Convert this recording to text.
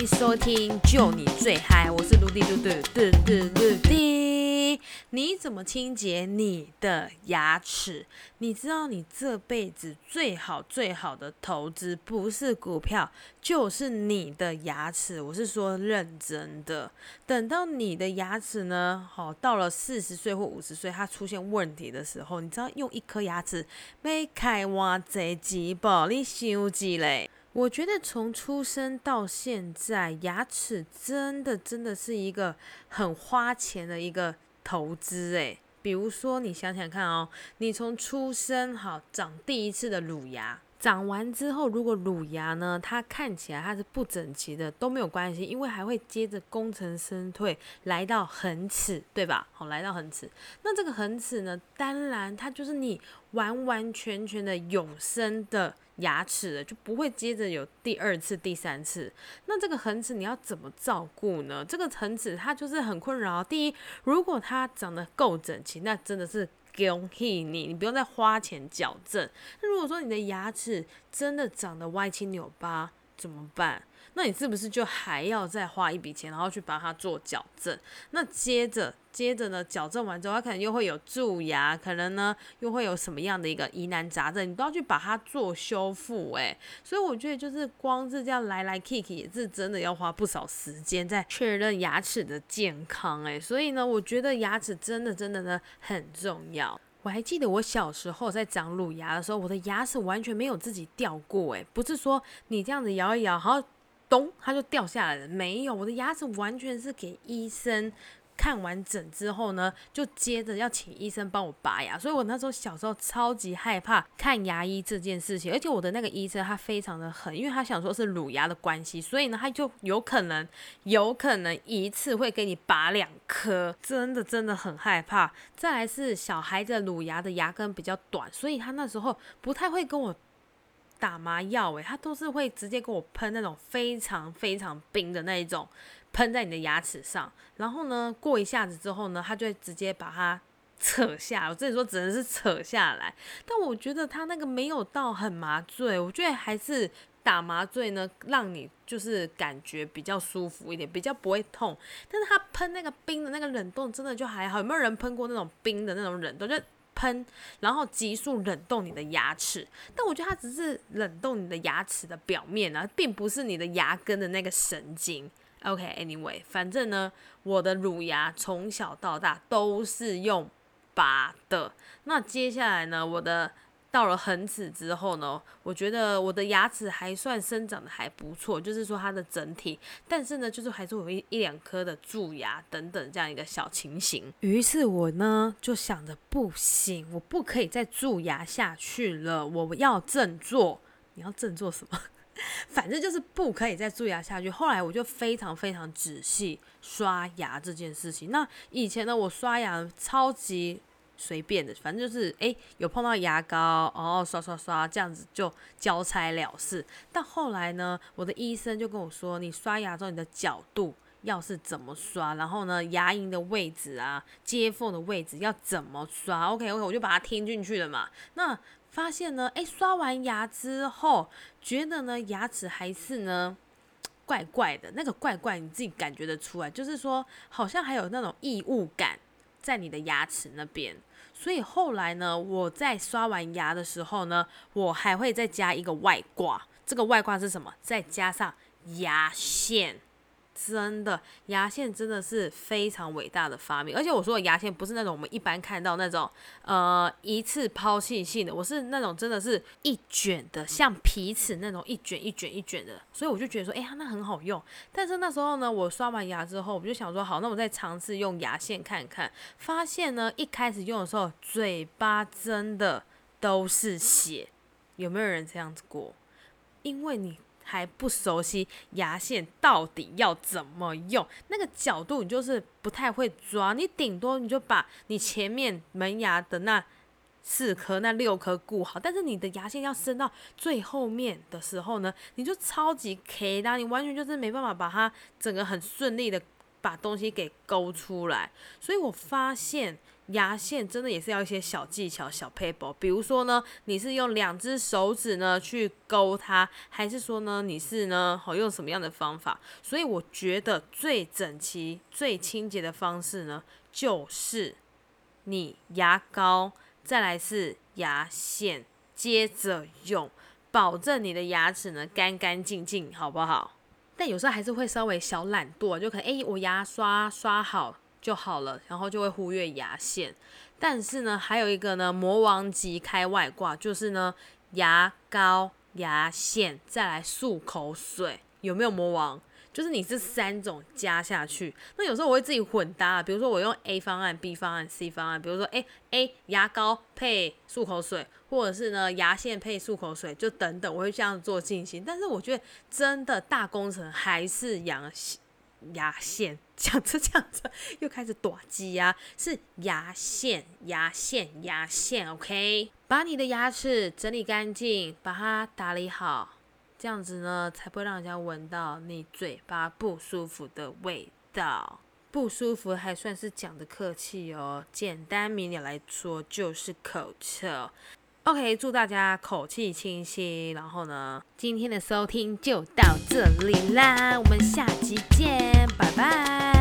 迎收听《就你最嗨》，我是卢迪卢嘟嘟嘟嘟迪。你怎么清洁你的牙齿？你知道你这辈子最好最好的投资不是股票，就是你的牙齿。我是说认真的。等到你的牙齿呢，好到了四十岁或五十岁，它出现问题的时候，你知道用一颗牙齿没开挖这几宝，你想几嘞？我觉得从出生到现在，牙齿真的真的是一个很花钱的一个投资诶。比如说，你想想看哦，你从出生好长第一次的乳牙，长完之后，如果乳牙呢，它看起来它是不整齐的，都没有关系，因为还会接着功成身退，来到恒齿，对吧？好，来到恒齿，那这个恒齿呢，当然它就是你完完全全的永生的。牙齿的就不会接着有第二次、第三次。那这个恒齿你要怎么照顾呢？这个恒齿它就是很困扰。第一，如果它长得够整齐，那真的是恭喜你，你不用再花钱矫正。那如果说你的牙齿真的长得歪七扭八，怎么办？那你是不是就还要再花一笔钱，然后去把它做矫正？那接着，接着呢，矫正完之后，它可能又会有蛀牙，可能呢又会有什么样的一个疑难杂症，你都要去把它做修复。诶，所以我觉得就是光是这样来来 k i k 也是真的要花不少时间在确认牙齿的健康。诶，所以呢，我觉得牙齿真的真的呢很重要。我还记得我小时候在长乳牙的时候，我的牙齿完全没有自己掉过。诶，不是说你这样子摇一摇，然后。咚，它就掉下来了。没有，我的牙齿完全是给医生看完整之后呢，就接着要请医生帮我拔牙。所以我那时候小时候超级害怕看牙医这件事情，而且我的那个医生他非常的狠，因为他想说是乳牙的关系，所以呢他就有可能有可能一次会给你拔两颗，真的真的很害怕。再来是小孩子乳牙的牙根比较短，所以他那时候不太会跟我。打麻药诶，他都是会直接给我喷那种非常非常冰的那一种，喷在你的牙齿上。然后呢，过一下子之后呢，他就会直接把它扯下。我这里说只能是扯下来，但我觉得他那个没有到很麻醉，我觉得还是打麻醉呢，让你就是感觉比较舒服一点，比较不会痛。但是他喷那个冰的那个冷冻，真的就还好。有没有人喷过那种冰的那种冷冻？就喷，然后急速冷冻你的牙齿，但我觉得它只是冷冻你的牙齿的表面啊，并不是你的牙根的那个神经。OK，Anyway，反正呢，我的乳牙从小到大都是用拔的。那接下来呢，我的。到了恒齿之后呢，我觉得我的牙齿还算生长的还不错，就是说它的整体，但是呢，就是还是有一一两颗的蛀牙等等这样一个小情形。于是我呢就想着不行，我不可以再蛀牙下去了，我要振作。你要振作什么？反正就是不可以再蛀牙下去。后来我就非常非常仔细刷牙这件事情。那以前呢，我刷牙超级。随便的，反正就是哎，有碰到牙膏，哦，刷刷刷，这样子就交差了事。但后来呢，我的医生就跟我说，你刷牙之后你的角度要是怎么刷，然后呢，牙龈的位置啊，接缝的位置要怎么刷？OK OK，我就把它听进去了嘛。那发现呢，哎，刷完牙之后，觉得呢牙齿还是呢怪怪的，那个怪怪你自己感觉得出来，就是说好像还有那种异物感在你的牙齿那边。所以后来呢，我在刷完牙的时候呢，我还会再加一个外挂。这个外挂是什么？再加上牙线。真的，牙线真的是非常伟大的发明。而且我说的牙线不是那种我们一般看到那种呃一次抛弃性的，我是那种真的是一卷的，像皮尺那种一卷一卷一卷的。所以我就觉得说，哎呀，那很好用。但是那时候呢，我刷完牙之后，我就想说，好，那我再尝试用牙线看看。发现呢，一开始用的时候，嘴巴真的都是血。有没有人这样子过？因为你。还不熟悉牙线到底要怎么用，那个角度你就是不太会抓，你顶多你就把你前面门牙的那四颗、那六颗固好，但是你的牙线要伸到最后面的时候呢，你就超级 K 的，你完全就是没办法把它整个很顺利的把东西给勾出来。所以我发现牙线真的也是要一些小技巧、小 paper。比如说呢，你是用两只手指呢去勾它，还是说呢你是呢好用什么样的方法？所以我觉得最整齐、最清洁的方式呢，就是你牙膏，再来是牙线，接着用，保证你的牙齿呢干干净净，好不好？但有时候还是会稍微小懒惰，就可能诶，我牙刷刷好就好了，然后就会忽略牙线。但是呢，还有一个呢，魔王级开外挂，就是呢，牙膏、牙线，再来漱口水，有没有魔王？就是你这三种加下去，那有时候我会自己混搭，比如说我用 A 方案、B 方案、C 方案，比如说诶 A 牙膏配漱口水，或者是呢牙线配漱口水，就等等，我会这样做进行。但是我觉得真的大工程还是牙牙线，讲着讲着又开始短机呀，是牙线、牙线、牙线，OK，把你的牙齿整理干净，把它打理好。这样子呢，才不会让人家闻到你嘴巴不舒服的味道。不舒服还算是讲的客气哦，简单明了来说就是口臭。OK，祝大家口气清新。然后呢，今天的收听就到这里啦，我们下期见。拜拜